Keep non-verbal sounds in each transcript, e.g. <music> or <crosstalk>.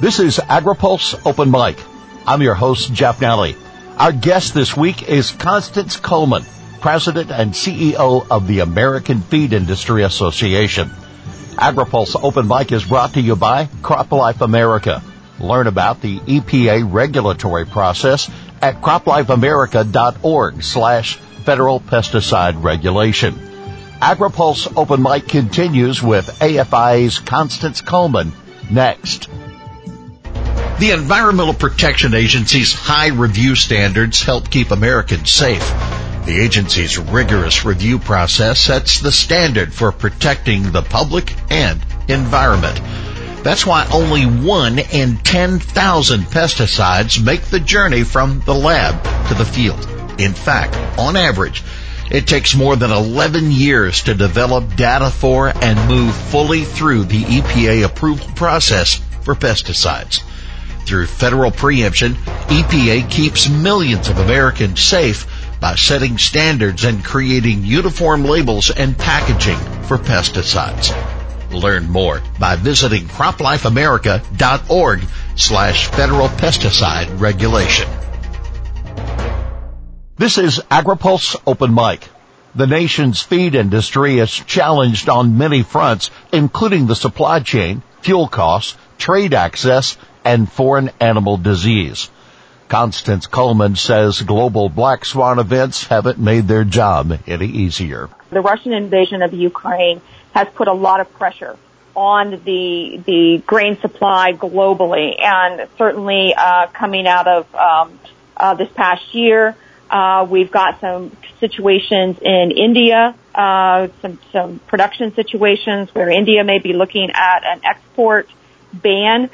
This is AgriPulse Open Mic. I'm your host, Jeff Nalley. Our guest this week is Constance Cullman, President and CEO of the American Feed Industry Association. AgriPulse Open Mic is brought to you by CropLife America. Learn about the EPA regulatory process at croplifeamerica.org slash federal pesticide regulation. AgriPulse Open Mic continues with AFI's Constance Cullman next. The Environmental Protection Agency's high review standards help keep Americans safe. The agency's rigorous review process sets the standard for protecting the public and environment. That's why only one in 10,000 pesticides make the journey from the lab to the field. In fact, on average, it takes more than 11 years to develop data for and move fully through the EPA approval process for pesticides. Through federal preemption, EPA keeps millions of Americans safe by setting standards and creating uniform labels and packaging for pesticides. Learn more by visiting croplifeamerica.org slash federal pesticide regulation. This is AgriPulse Open Mic. The nation's feed industry is challenged on many fronts, including the supply chain, fuel costs, trade access, and foreign animal disease. Constance Cullman says global black swan events haven't made their job any easier. The Russian invasion of Ukraine has put a lot of pressure on the the grain supply globally, and certainly uh, coming out of um, uh, this past year, uh, we've got some situations in India, uh, some some production situations where India may be looking at an export ban.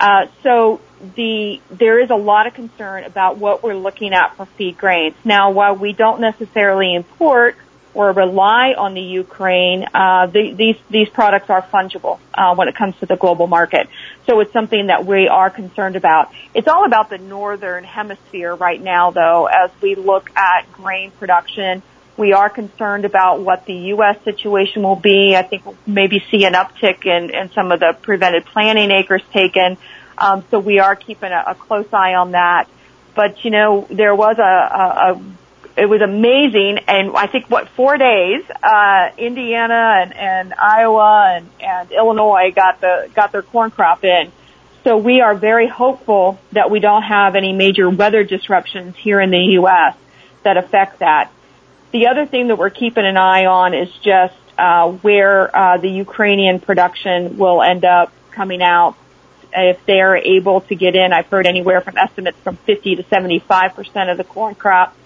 Uh, so the there is a lot of concern about what we're looking at for feed grains. Now, while we don't necessarily import or rely on the Ukraine, uh, the, these these products are fungible uh, when it comes to the global market. So it's something that we are concerned about. It's all about the northern hemisphere right now, though. As we look at grain production, we are concerned about what the U.S. situation will be. I think we'll maybe see an uptick in, in some of the prevented planting acres taken. Um, so we are keeping a, a close eye on that. But you know, there was a, a, a it was amazing, and I think what four days, uh, Indiana and, and Iowa and, and Illinois got the got their corn crop in. So we are very hopeful that we don't have any major weather disruptions here in the U.S. that affect that. The other thing that we're keeping an eye on is just uh, where uh, the Ukrainian production will end up coming out if they're able to get in. I've heard anywhere from estimates from 50 to 75 percent of the corn crop.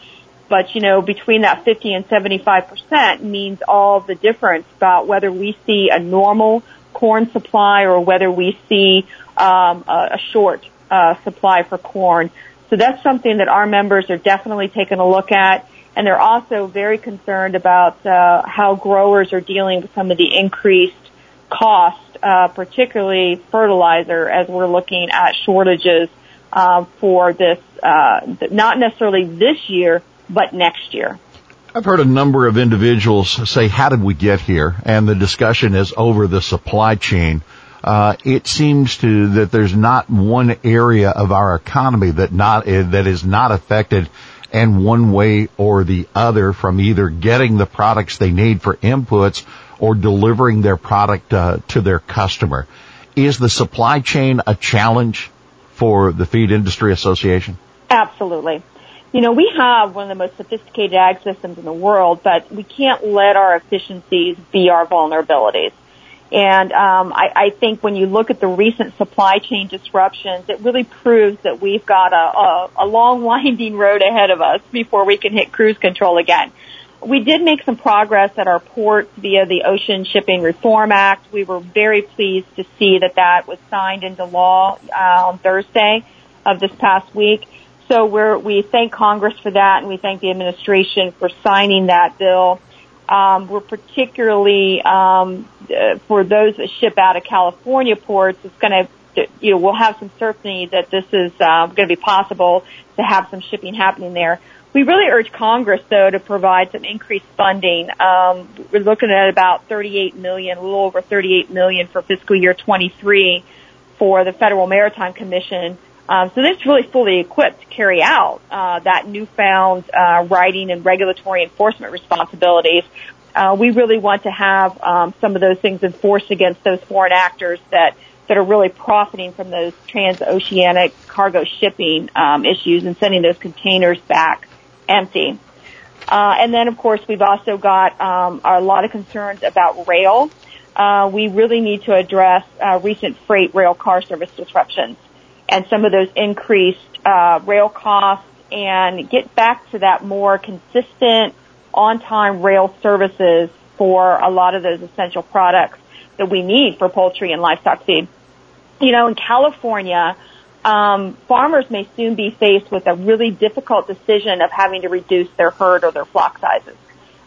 But you know, between that 50 and 75 percent means all the difference about whether we see a normal corn supply or whether we see um, a, a short uh, supply for corn. So that's something that our members are definitely taking a look at and they're also very concerned about uh, how growers are dealing with some of the increased cost, uh, particularly fertilizer, as we're looking at shortages uh, for this, uh, not necessarily this year, but next year. I've heard a number of individuals say, "How did we get here?" And the discussion is over the supply chain. Uh, it seems to that there's not one area of our economy that not that is not affected and one way or the other from either getting the products they need for inputs or delivering their product uh, to their customer. Is the supply chain a challenge for the Feed Industry Association? Absolutely. You know, we have one of the most sophisticated ag systems in the world, but we can't let our efficiencies be our vulnerabilities. And um, I, I think when you look at the recent supply chain disruptions, it really proves that we've got a, a, a long, <laughs> winding road ahead of us before we can hit cruise control again. We did make some progress at our ports via the Ocean Shipping Reform Act. We were very pleased to see that that was signed into law uh, on Thursday of this past week. So we thank Congress for that, and we thank the administration for signing that bill. Um, we're particularly um, uh, for those that ship out of California ports. It's going to, you know, we'll have some certainty that this is uh, going to be possible to have some shipping happening there. We really urge Congress, though, to provide some increased funding. Um, we're looking at about 38 million, a little over 38 million for fiscal year 23 for the Federal Maritime Commission. Um, so is really fully equipped to carry out uh, that newfound uh, writing and regulatory enforcement responsibilities. Uh, we really want to have um, some of those things enforced against those foreign actors that that are really profiting from those transoceanic cargo shipping um, issues and sending those containers back empty. Uh, and then, of course, we've also got um, a lot of concerns about rail. Uh, we really need to address uh, recent freight rail car service disruptions and some of those increased uh, rail costs and get back to that more consistent on-time rail services for a lot of those essential products that we need for poultry and livestock feed. You know, in California, um, farmers may soon be faced with a really difficult decision of having to reduce their herd or their flock sizes.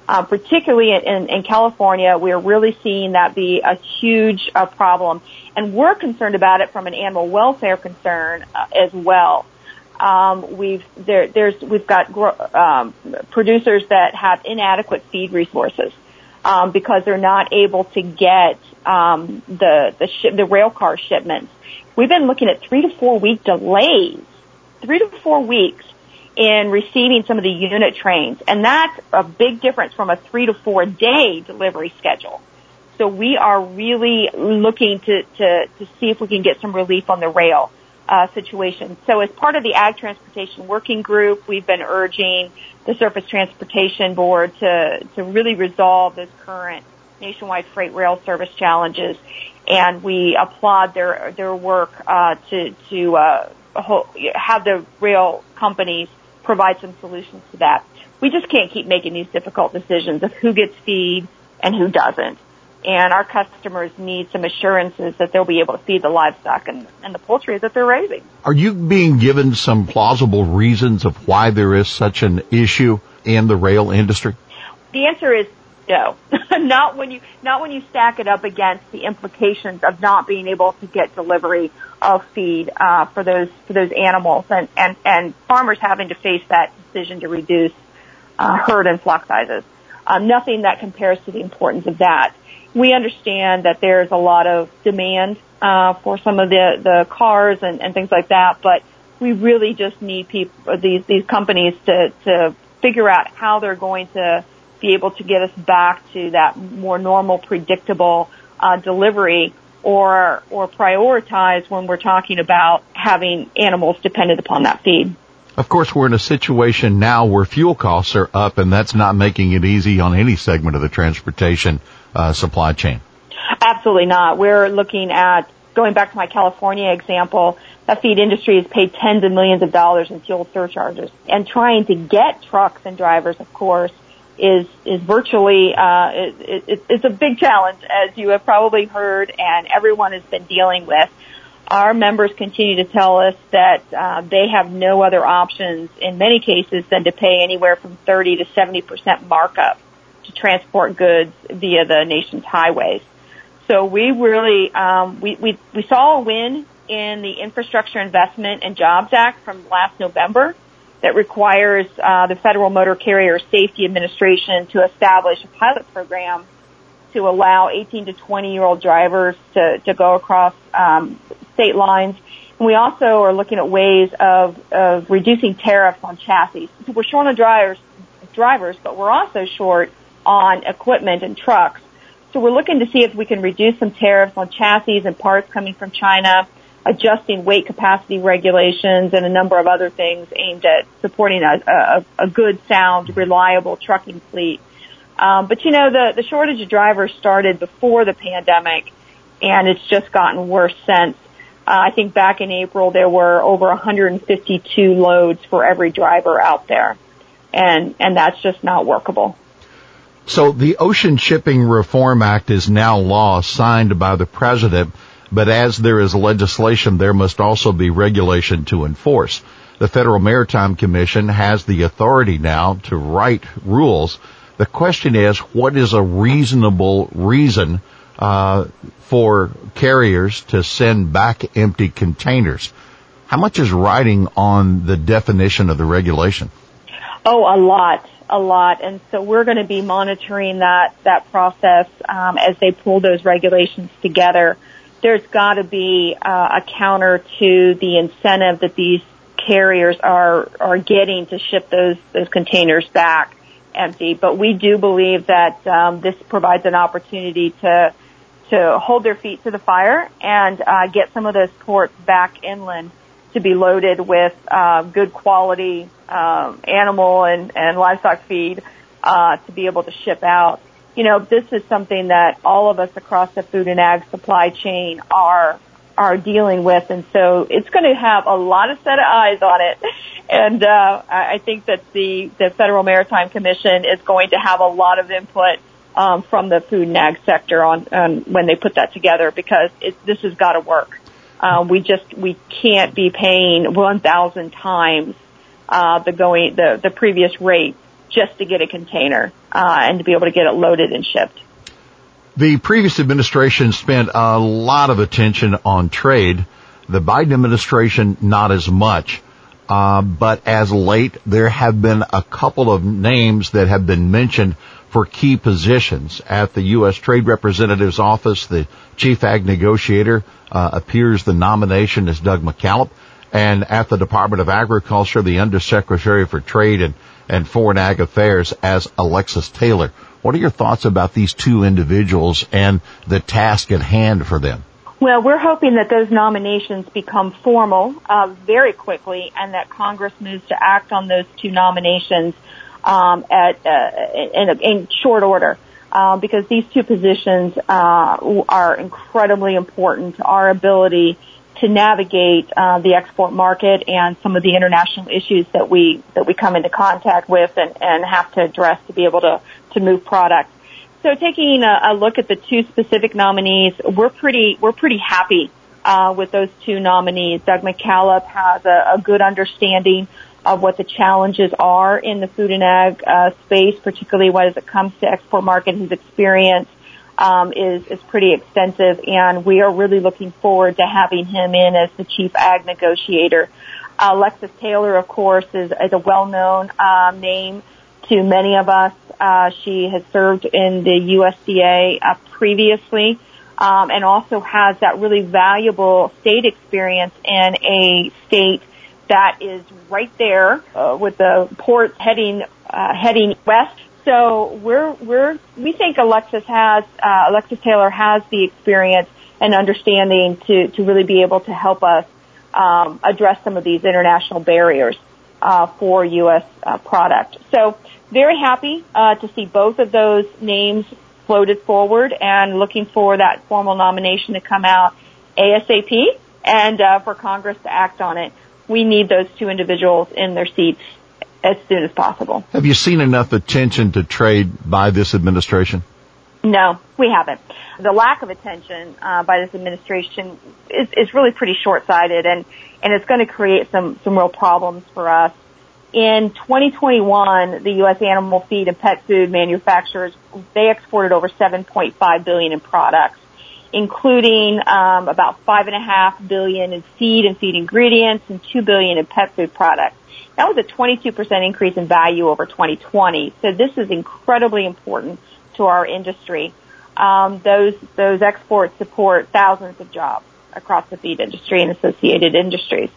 Uh, particularly in, in, California, we're really seeing that be a huge uh, problem, and we're concerned about it from an animal welfare concern uh, as well. Um, we've there, there's we've got um, producers that have inadequate feed resources um, because they're not able to get um, the the ship, the rail car shipments. We've been looking at three to four week delays, three to four weeks in receiving some of the unit trains, and that's a big difference from a three to four day delivery schedule. So we are really looking to, to, to see if we can get some relief on the rail uh, situation. So as part of the Ag Transportation Working Group, we've been urging the Surface Transportation Board to, to really resolve this current nationwide freight rail service challenges, and we applaud their their work uh, to to uh, have the rail companies provide some solutions to that. We just can't keep making these difficult decisions of who gets feed and who doesn't. And our customers need some assurances that they'll be able to feed the livestock and, and the poultry that they're raising. Are you being given some plausible reasons of why there is such an issue in the rail industry? The answer is no. <laughs> not when you not when you stack it up against the implications of not being able to get delivery of feed uh, for those for those animals and, and, and farmers having to face that decision to reduce uh, herd and flock sizes. Um, nothing that compares to the importance of that. We understand that there's a lot of demand uh, for some of the the cars and, and things like that, but we really just need people these these companies to to figure out how they're going to be able to get us back to that more normal, predictable uh, delivery or or prioritize when we're talking about having animals dependent upon that feed. Of course, we're in a situation now where fuel costs are up, and that's not making it easy on any segment of the transportation uh, supply chain. Absolutely not. We're looking at going back to my California example. The feed industry has paid tens of millions of dollars in fuel surcharges, and trying to get trucks and drivers, of course, is is virtually uh, it, it, it's a big challenge, as you have probably heard, and everyone has been dealing with. Our members continue to tell us that uh, they have no other options in many cases than to pay anywhere from 30 to 70 percent markup to transport goods via the nation's highways. So we really um, we, we we saw a win in the Infrastructure Investment and Jobs Act from last November that requires uh, the Federal Motor Carrier Safety Administration to establish a pilot program to allow 18 to 20 year old drivers to, to go across um, state lines. And we also are looking at ways of, of reducing tariffs on chassis. So we're short on drivers, drivers, but we're also short on equipment and trucks. So we're looking to see if we can reduce some tariffs on chassis and parts coming from China adjusting weight capacity regulations and a number of other things aimed at supporting a, a, a good, sound, reliable trucking fleet. Um, but you know, the, the shortage of drivers started before the pandemic and it's just gotten worse since. Uh, I think back in April there were over 152 loads for every driver out there. And, and that's just not workable. So the Ocean Shipping Reform Act is now law signed by the president. But as there is legislation, there must also be regulation to enforce. The Federal Maritime Commission has the authority now to write rules. The question is, what is a reasonable reason uh, for carriers to send back empty containers? How much is riding on the definition of the regulation? Oh, a lot, a lot. And so we're going to be monitoring that that process um, as they pull those regulations together there's got to be uh, a counter to the incentive that these carriers are are getting to ship those those containers back empty. But we do believe that um, this provides an opportunity to to hold their feet to the fire and uh, get some of those ports back inland to be loaded with uh, good quality um, animal and, and livestock feed uh, to be able to ship out. You know, this is something that all of us across the food and ag supply chain are are dealing with, and so it's going to have a lot of set of eyes on it. <laughs> And uh, I think that the the Federal Maritime Commission is going to have a lot of input um, from the food and ag sector on, on when they put that together because it, this has got to work. Uh, we just we can't be paying 1,000 times uh, the going the the previous rate just to get a container uh, and to be able to get it loaded and shipped. The previous administration spent a lot of attention on trade. The Biden administration, not as much. Uh, but as late, there have been a couple of names that have been mentioned for key positions at the U.S. Trade Representative's office. The chief ag negotiator uh, appears the nomination is Doug McKalip, and at the Department of Agriculture, the Undersecretary for Trade and and Foreign Ag Affairs as Alexis Taylor. What are your thoughts about these two individuals and the task at hand for them? Well, we're hoping that those nominations become formal uh, very quickly, and that Congress moves to act on those two nominations um, at uh, in, in, short order. Uh, because these two positions uh, are incredibly important to our ability to navigate uh, the export market and some of the international issues that we that we come into contact with and, and have to address to be able to to move product. So taking a, a look at the two specific nominees, we're pretty we're pretty happy uh, with those two nominees. Doug McKalip has a, a good understanding of what the challenges are in the food and ag uh, space, particularly when it comes to export market. His experience um, is is pretty extensive, and we are really looking forward to having him in as the chief ag negotiator. Uh, Alexis Taylor, of course, is, is a well-known um, name to many of us. Uh, she has served in the USDA uh, previously, um, and also has that really valuable state experience in a state that is right there uh, with the port heading uh, heading west. So we're we're we think Alexis has uh, Alexis Taylor has the experience and understanding to to really be able to help us um, address some of these international barriers uh, for U.S. Uh, product. So very happy uh, to see both of those names floated forward and looking for that formal nomination to come out ASAP and uh, for Congress to act on it. We need those two individuals in their seats as soon as possible. Have you seen enough attention to trade by this administration? No, we haven't. The lack of attention uh, by this administration is, is really pretty short-sighted, and and it's going to create some some real problems for us. In 2021, the U.S. animal feed and pet food manufacturers they exported over 7.5 billion in products, including um, about five and a half billion in feed and feed ingredients and two billion in pet food products. That was a 22% increase in value over 2020. So this is incredibly important to our industry. Um, those those exports support thousands of jobs across the feed industry and associated industries.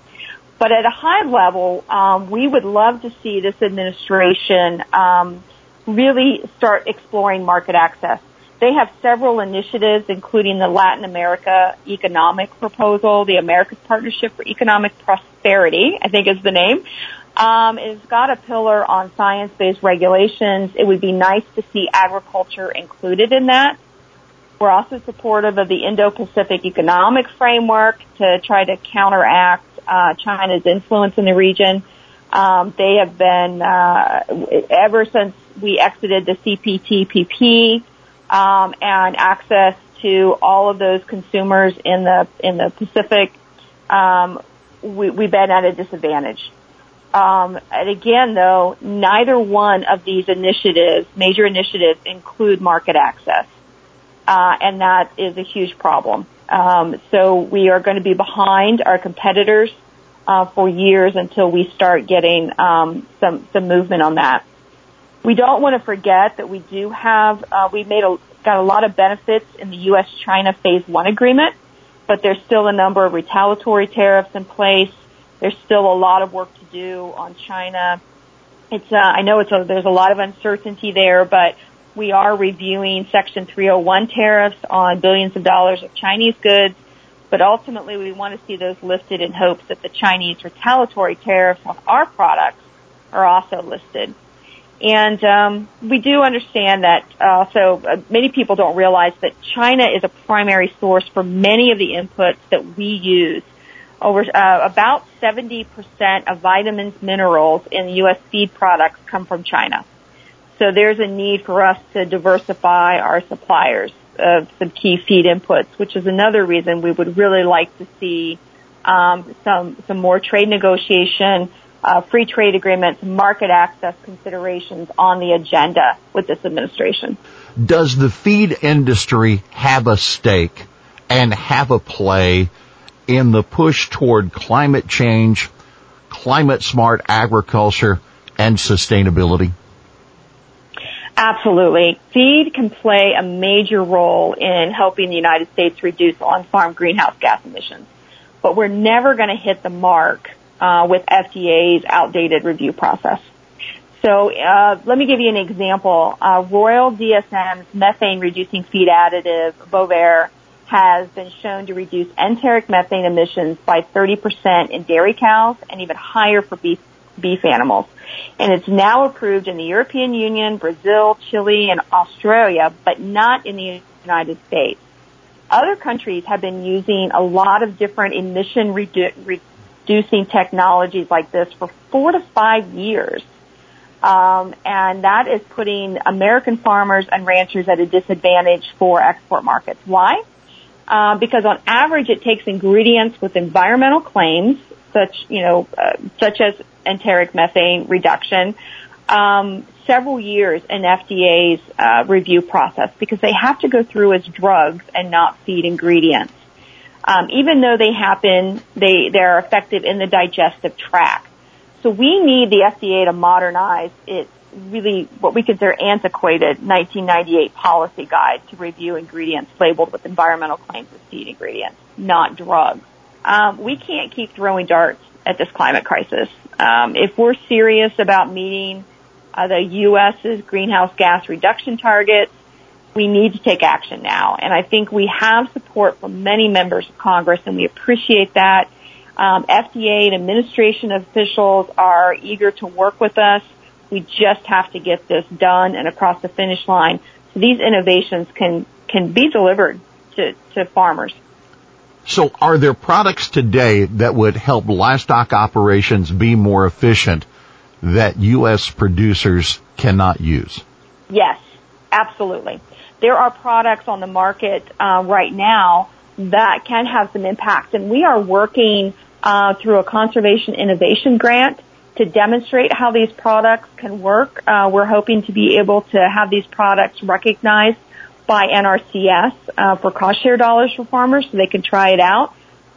But at a high level, um, we would love to see this administration um, really start exploring market access. They have several initiatives, including the Latin America Economic Proposal, the America's Partnership for Economic Prosperity, I think is the name, um, it's got a pillar on science-based regulations. It would be nice to see agriculture included in that. We're also supportive of the Indo-Pacific Economic Framework to try to counteract uh, China's influence in the region. Um, they have been uh, ever since we exited the CPTPP um, and access to all of those consumers in the in the Pacific. Um, we, we've been at a disadvantage. Um, and again, though, neither one of these initiatives, major initiatives, include market access, uh, and that is a huge problem. Um, so we are going to be behind our competitors uh, for years until we start getting um, some some movement on that. We don't want to forget that we do have uh, we made a got a lot of benefits in the U.S. China Phase One agreement but there's still a number of retaliatory tariffs in place. There's still a lot of work to do on China. It's uh, I know it's a, there's a lot of uncertainty there, but we are reviewing Section 301 tariffs on billions of dollars of Chinese goods. But ultimately, we want to see those lifted in hopes that the Chinese retaliatory tariffs on our products are also listed. And um, we do understand that also uh, many people don't realize that China is a primary source for many of the inputs that we use. Over uh, about 70% of vitamins, minerals in U.S. feed products come from China. So there's a need for us to diversify our suppliers of some key feed inputs, which is another reason we would really like to see um, some some more trade negotiation uh, free trade agreements, market access considerations on the agenda with this administration. Does the feed industry have a stake and have a play in the push toward climate change, climate smart agriculture, and sustainability? Absolutely. Feed can play a major role in helping the United States reduce on-farm greenhouse gas emissions. But we're never going to hit the mark uh, with FDA's outdated review process. So uh, let me give you an example. Uh, Royal DSM's methane reducing feed additive Bovaer has been shown to reduce enteric methane emissions by 30% in dairy cows and even higher for beef beef animals. And it's now approved in the European Union, Brazil, Chile, and Australia, but not in the United States. Other countries have been using a lot of different emission redu- re- Producing technologies like this for four to five years. Um, and that is putting American farmers and ranchers at a disadvantage for export markets. Why? Uh, because on average, it takes ingredients with environmental claims, such you know, uh, such as enteric methane reduction, um, several years in FDA's uh, review process because they have to go through as drugs and not feed ingredients um, even though they happen, they they're effective in the digestive tract. So we need the FDA to modernize its really what we consider antiquated 1998 policy guide to review ingredients labeled with environmental claims as feed ingredients, not drugs. Um, we can't keep throwing darts at this climate crisis. Um, if we're serious about meeting uh, the U.S.'s greenhouse gas reduction targets, we need to take action now. And I think we have support from many members of Congress and we appreciate that. Um, FDA and administration officials are eager to work with us. We just have to get this done and across the finish line so these innovations can, can be delivered to, to farmers. So are there products today that would help livestock operations be more efficient that U.S. producers cannot use? Yes, absolutely there are products on the market uh, right now that can have some impact, and we are working uh, through a conservation innovation grant to demonstrate how these products can work. Uh, we're hoping to be able to have these products recognized by NRCS uh, for cost share dollars for farmers so they can try it out.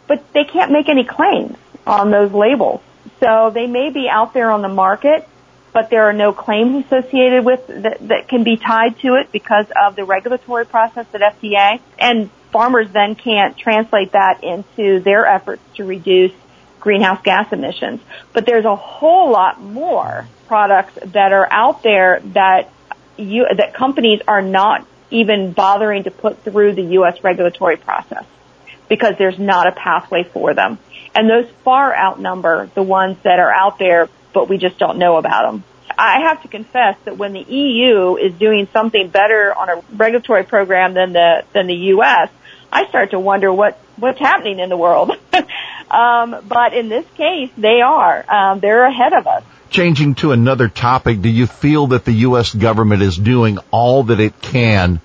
But they can't make any claims on those labels. So they may be out there on the market, but there are no claims associated with that, that can be tied to it because of the regulatory process at FDA. And farmers then can't translate that into their efforts to reduce greenhouse gas emissions. But there's a whole lot more products that are out there that you, that companies are not even bothering to put through the U.S. regulatory process because there's not a pathway for them. And those far outnumber the ones that are out there but we just don't know about them. I have to confess that when the EU is doing something better on a regulatory program than the than the U.S., I start to wonder what what's happening in the world. <laughs> um, but in this case, they are. Um, they're ahead of us. Changing to another topic, do you feel that the U.S. government is doing all that it can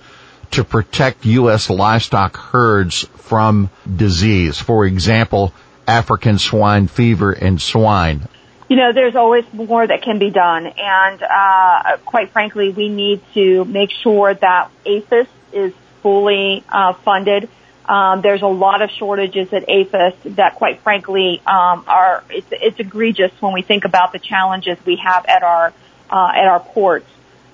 to protect U.S. livestock herds from disease? For example, African swine fever in swine you know, there's always more that can be done. And, uh, quite frankly, we need to make sure that APHIS is fully, uh, funded. Um, there's a lot of shortages at APHIS that quite frankly, um, are, it's, it's egregious when we think about the challenges we have at our, uh, at our ports,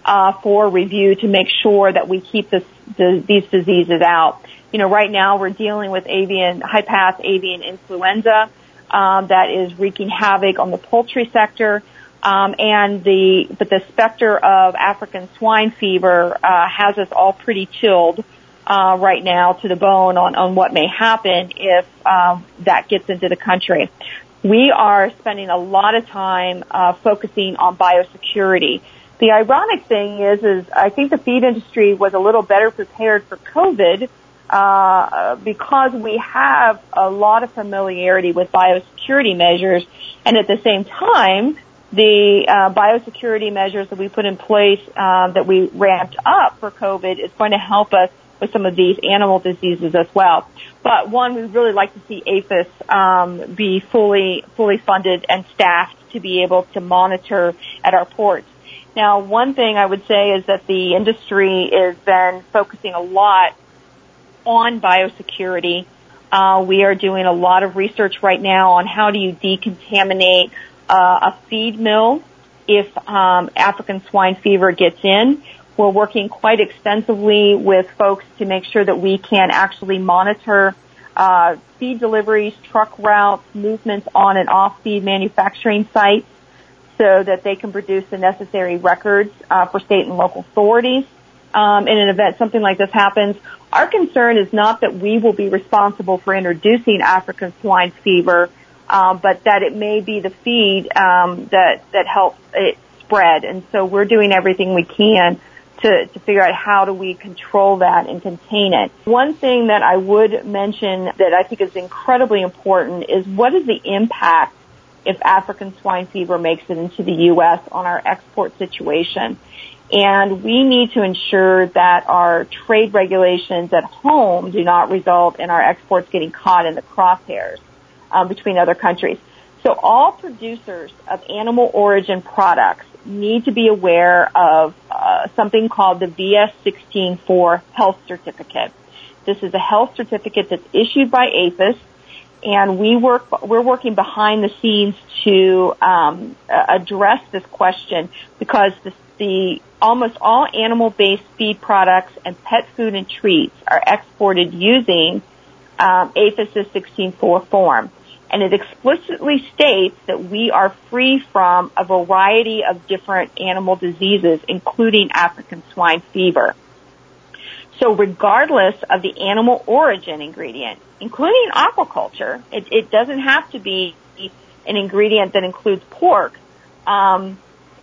uh, for review to make sure that we keep this these diseases out. You know, right now we're dealing with avian, high path avian influenza, um, that is wreaking havoc on the poultry sector. Um, and the, but the specter of African swine fever, uh, has us all pretty chilled, uh, right now to the bone on, on what may happen if, um, that gets into the country. We are spending a lot of time, uh, focusing on biosecurity. The ironic thing is, is I think the feed industry was a little better prepared for COVID, uh, because we have a lot of familiarity with biosecurity measures, and at the same time, the uh, biosecurity measures that we put in place uh, that we ramped up for COVID is going to help us with some of these animal diseases as well. But one, we'd really like to see APHIS um, be fully fully funded and staffed to be able to monitor at our ports. Now, one thing I would say is that the industry is then focusing a lot on biosecurity. Uh, we are doing a lot of research right now on how do you decontaminate uh, a feed mill if um, African swine fever gets in. We're working quite extensively with folks to make sure that we can actually monitor uh, feed deliveries, truck routes, movements on and off feed manufacturing sites so that they can produce the necessary records uh, for state and local authorities um, in an event something like this happens. Our concern is not that we will be responsible for introducing African swine fever, uh, but that it may be the feed um, that that helps it spread. And so we're doing everything we can to, to figure out how do we control that and contain it. One thing that I would mention that I think is incredibly important is what is the impact if African swine fever makes it into the U.S. on our export situation. And we need to ensure that our trade regulations at home do not result in our exports getting caught in the crosshairs um, between other countries. So all producers of animal origin products need to be aware of uh, something called the VS164 health certificate. This is a health certificate that's issued by APHIS and we work we're working behind the scenes to um, address this question because the, the almost all animal based feed products and pet food and treats are exported using um, APHIS's 16.4 form. And it explicitly states that we are free from a variety of different animal diseases, including African swine fever. So regardless of the animal origin ingredient, including aquaculture, it, it doesn't have to be an ingredient that includes pork. Um,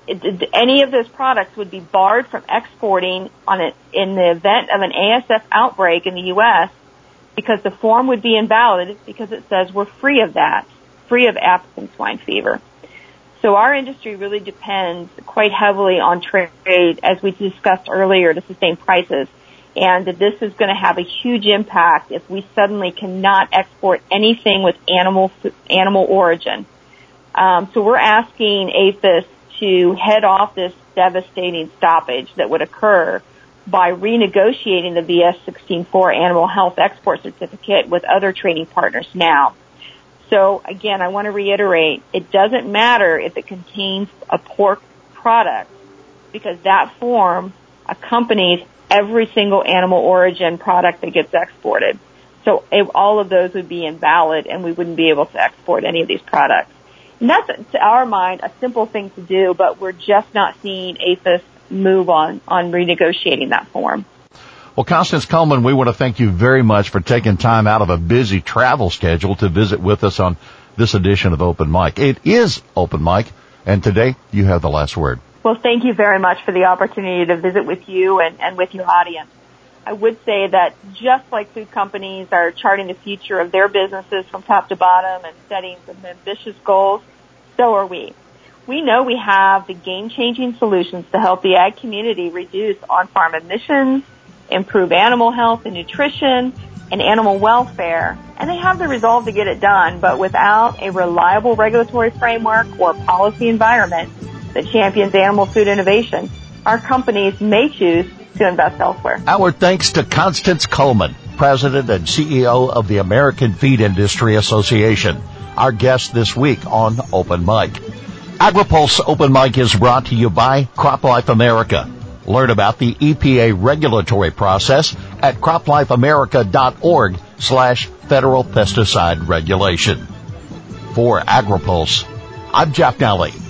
any of those products would be barred from exporting on it in the event of an ASF outbreak in the U.S. because the form would be invalid because it says we're free of that, free of African swine fever. So our industry really depends quite heavily on trade, as we discussed earlier, to sustain prices and this is going to have a huge impact if we suddenly cannot export anything with animal animal origin. Um, so we're asking APHIS to head off this devastating stoppage that would occur by renegotiating the VS 16.4 animal health export certificate with other trading partners now. So again, I want to reiterate, it doesn't matter if it contains a pork product because that form accompanies every single animal origin product that gets exported. So all of those would be invalid and we wouldn't be able to export any of these products. And that's, to our mind, a simple thing to do, but we're just not seeing APHIS move on, on renegotiating that form. Well, Constance Cullman, we want to thank you very much for taking time out of a busy travel schedule to visit with us on this edition of Open Mic. It is Open Mic, and today you have the last word. Well, thank you very much for the opportunity to visit with you and, and with your audience. I would say that just like food companies are charting the future of their businesses from top to bottom and setting some ambitious goals, so are we. We know we have the game-changing solutions to help the ag community reduce on-farm emissions, improve animal health and nutrition, and animal welfare, and they have the resolve to get it done, but without a reliable regulatory framework or policy environment, that champions animal food innovation, our companies may choose to invest elsewhere. Our thanks to Constance Cullman, President and CEO of the American Feed Industry Association, our guest this week on Open Mic. AgriPulse Open Mic is brought to you by CropLife America Learn about the EPA regulatory process at croplifeamerica.org slash federal pesticide regulation. For AgriPulse, I'm Jeff Nalley.